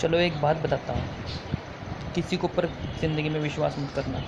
चलो एक बात बताता हूँ। किसी के ऊपर ज़िंदगी में विश्वास मत करना।